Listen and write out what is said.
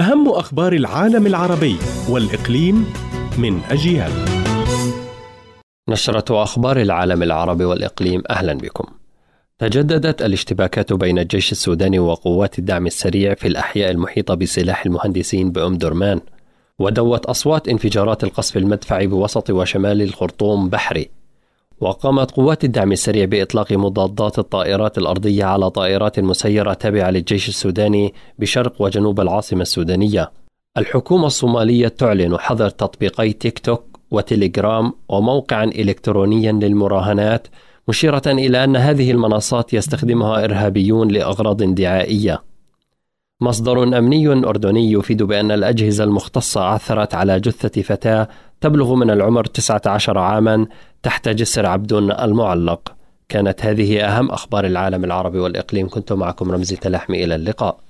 أهم أخبار العالم العربي والإقليم من أجيال. نشرة أخبار العالم العربي والإقليم أهلا بكم. تجددت الاشتباكات بين الجيش السوداني وقوات الدعم السريع في الأحياء المحيطة بسلاح المهندسين بأم درمان. ودوت أصوات انفجارات القصف المدفعي بوسط وشمال الخرطوم بحري. وقامت قوات الدعم السريع بإطلاق مضادات الطائرات الأرضية على طائرات مسيرة تابعة للجيش السوداني بشرق وجنوب العاصمة السودانية. الحكومة الصومالية تعلن حظر تطبيقي تيك توك وتليجرام وموقعا إلكترونيا للمراهنات مشيرة إلى أن هذه المنصات يستخدمها إرهابيون لأغراض دعائية. مصدر أمني أردني يفيد بأن الأجهزة المختصة عثرت على جثة فتاة تبلغ من العمر 19 عاما تحت جسر عبد المعلق. كانت هذه أهم أخبار العالم العربي والإقليم. كنت معكم رمزي تلحمي إلى اللقاء.